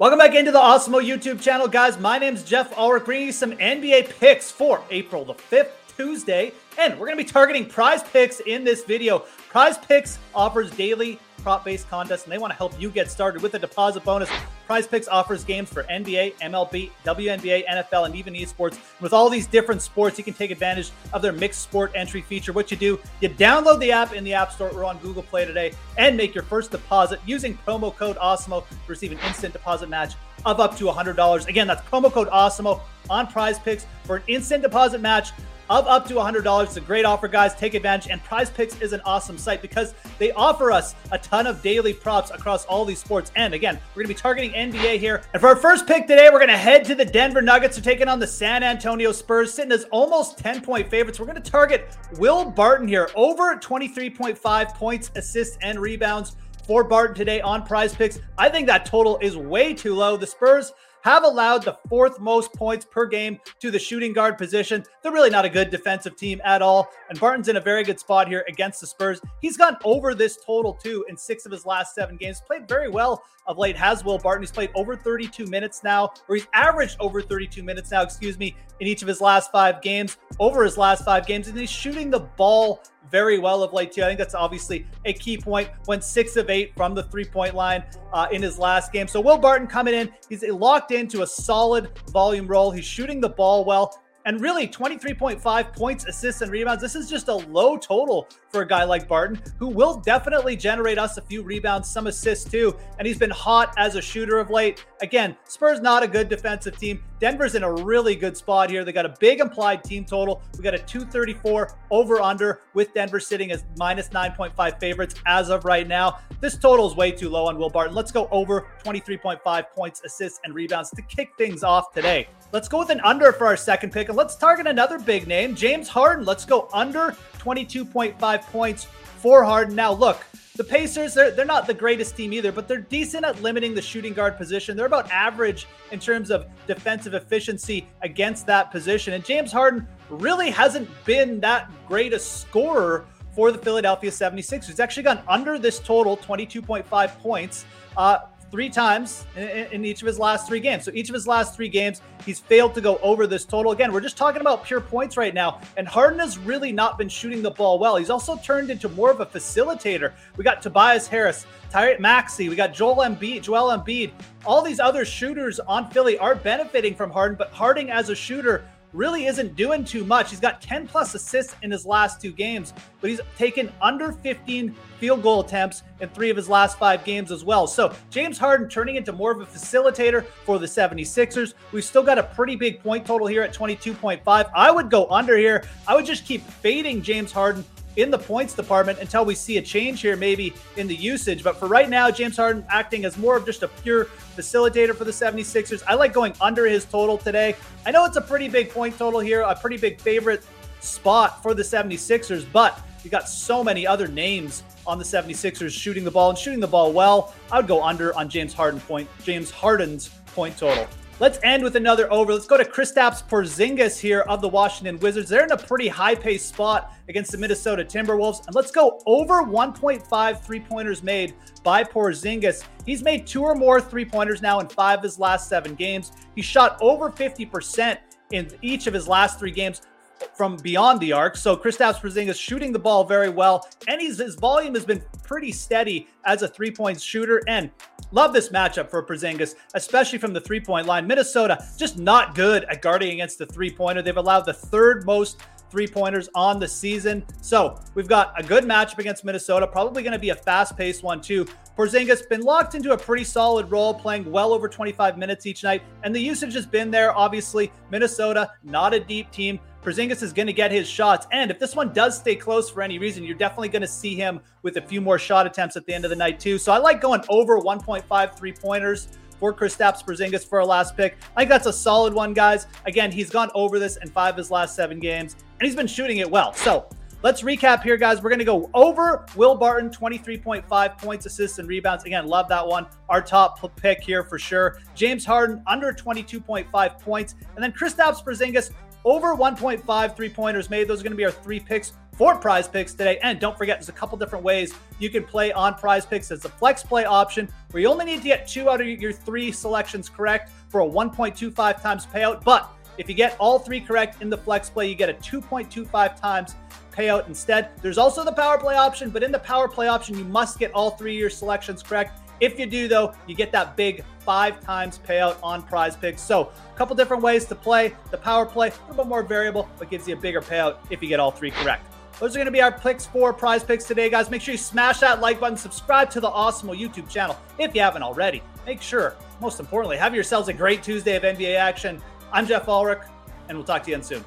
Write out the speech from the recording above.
Welcome back into the Awesemo YouTube channel, guys. My name's Geoff Ulrich, bringing you some NBA picks for April the 5th, Tuesday. And we're going to be targeting prize picks in this video. Prize picks offers daily prop based contests, and they want to help you get started with a deposit bonus. Prize Picks offers games for NBA, MLB, WNBA, NFL, and even esports. With all these different sports, you can take advantage of their mixed sport entry feature. What you do, you download the app in the App Store or on Google Play today and make your first deposit using promo code AWESEMO to receive an instant deposit match of up to $100. Again, that's promo code AWESEMO on Prize Picks for an instant deposit match of up to $100. It's a great offer, guys. Take advantage. And Prize Picks is an awesome site because they offer us a ton of daily props across all these sports. And again, we're going to be targeting NBA here. And for our first pick today, we're going to head to the Denver Nuggets. They're taking on the San Antonio Spurs, sitting as almost 10 point favorites. We're going to target Will Barton here, over 23.5 points, assists, and rebounds for Barton today on prize picks. I think that total is way too low. The Spurs have allowed the fourth most points per game to the shooting guard position. They're really not a good defensive team at all. And Barton's in a very good spot here against the Spurs. He's gone over this total too in six of his last seven games. Played very well of late, has Will Barton. He's played over 32 minutes now, or he's averaged over 32 minutes now, excuse me, in each of his last five games, over his last five games. And he's shooting the ball very well of late too. I think that's obviously a key point. Went six of eight from the three point line uh, in his last game. So Will Barton coming in, he's locked into a solid volume role. He's shooting the ball well. And really, 23.5 points, assists, and rebounds. This is just a low total for a guy like Barton, who will definitely generate us a few rebounds, some assists too. And he's been hot as a shooter of late. Again, Spurs not a good defensive team. Denver's in a really good spot here. They got a big implied team total. We got a 234 over under with Denver sitting as minus 9.5 favorites as of right now. This total is way too low on Will Barton. Let's go over 23.5 points, assists, and rebounds to kick things off today. Let's go with an under for our second pick, and let's target another big name, James Harden. Let's go under 22.5 points for Harden. Now, look, the Pacers, they're, they're not the greatest team either, but they're decent at limiting the shooting guard position. They're about average in terms of defensive efficiency against that position. And James Harden really hasn't been that great a scorer for the Philadelphia 76ers. He's actually gone under this total, 22.5 points. Uh, three times in, in, each of his last three games. So each of his last three games, he's failed to go over this total. Again, we're just talking about pure points right now. And Harden has really not been shooting the ball well. He's also turned into more of a facilitator. We got Tobias Harris, Tyrese Maxey, we got Joel Embiid, Joel Embiid. All these other shooters on Philly are benefiting from Harden, but Harden as a shooter really isn't doing too much. He's got 10 plus assists in his last two games, but he's taken under 15 field goal attempts in three of his last five games as well. So James Harden turning into more of a facilitator for the 76ers. We've still got a pretty big point total here at 22.5. I would go under here. I would just keep fading James Harden in the points department until we see a change here, maybe in the usage. But for right now, James Harden acting as more of just a pure facilitator for the 76ers. I like going under his total today. I know it's a pretty big point total here, a pretty big favorite spot for the 76ers, but you got so many other names on the 76ers shooting the ball and shooting the ball well. I would go under on James Harden point, James Harden's point total. Let's end with another over. Let's go to Kristaps Porzingis here of the Washington Wizards. They're in a pretty high-paced spot against the Minnesota Timberwolves. And let's go over 1.5 three-pointers made by Porzingis. He's made two or more three-pointers now in five of his last seven games. He shot over 50% in each of his last three games from beyond the arc. So Kristaps Porzingis shooting the ball very well, and his volume has been pretty steady as a three-point shooter. And love this matchup for Porzingis, especially from the three-point line. Minnesota just not good at guarding against the three-pointer. They've allowed the third most three pointers on the season. So we've got a good matchup against Minnesota, probably going to be a fast paced one too. Porzingis been locked into a pretty solid role, playing well over 25 minutes each night, and the usage has been there. Obviously, Minnesota, not a deep team. Porzingis is going to get his shots, and if this one does stay close for any reason, you're definitely going to see him with a few more shot attempts at the end of the night too. So I like going over 1.5 three pointers for Kristaps Porzingis for a last pick. I think that's a solid one, guys. Again, he's gone over this in five of his last seven games, and he's been shooting it well. So let's recap here, guys. We're going to go over Will Barton, 23.5 points, assists, and rebounds. Again, love that one. Our top pick here for sure. James Harden, under 22.5 points. And then Kristaps Porzingis, over 1.5 three pointers made. Those are going to be our three picks for prize picks today. And don't forget, there's a couple different ways you can play on prize picks. There's the flex play option where you only need to get two out of your three selections correct for a 1.25 times payout. But if you get all three correct in the flex play, you get a 2.25 times payout instead. There's also the power play option, but in the power play option, you must get all three of your selections correct. If you do, though, you get that big five times payout on prize picks. So, a couple different ways to play the power play, a little bit more variable, but gives you a bigger payout if you get all three correct. Those are going to be our picks for prize picks today, guys. Make sure you smash that like button, subscribe to the Awesemo YouTube channel if you haven't already. Make sure, most importantly, have yourselves a great Tuesday of NBA action. I'm Geoff Ulrich, and we'll talk to you again soon.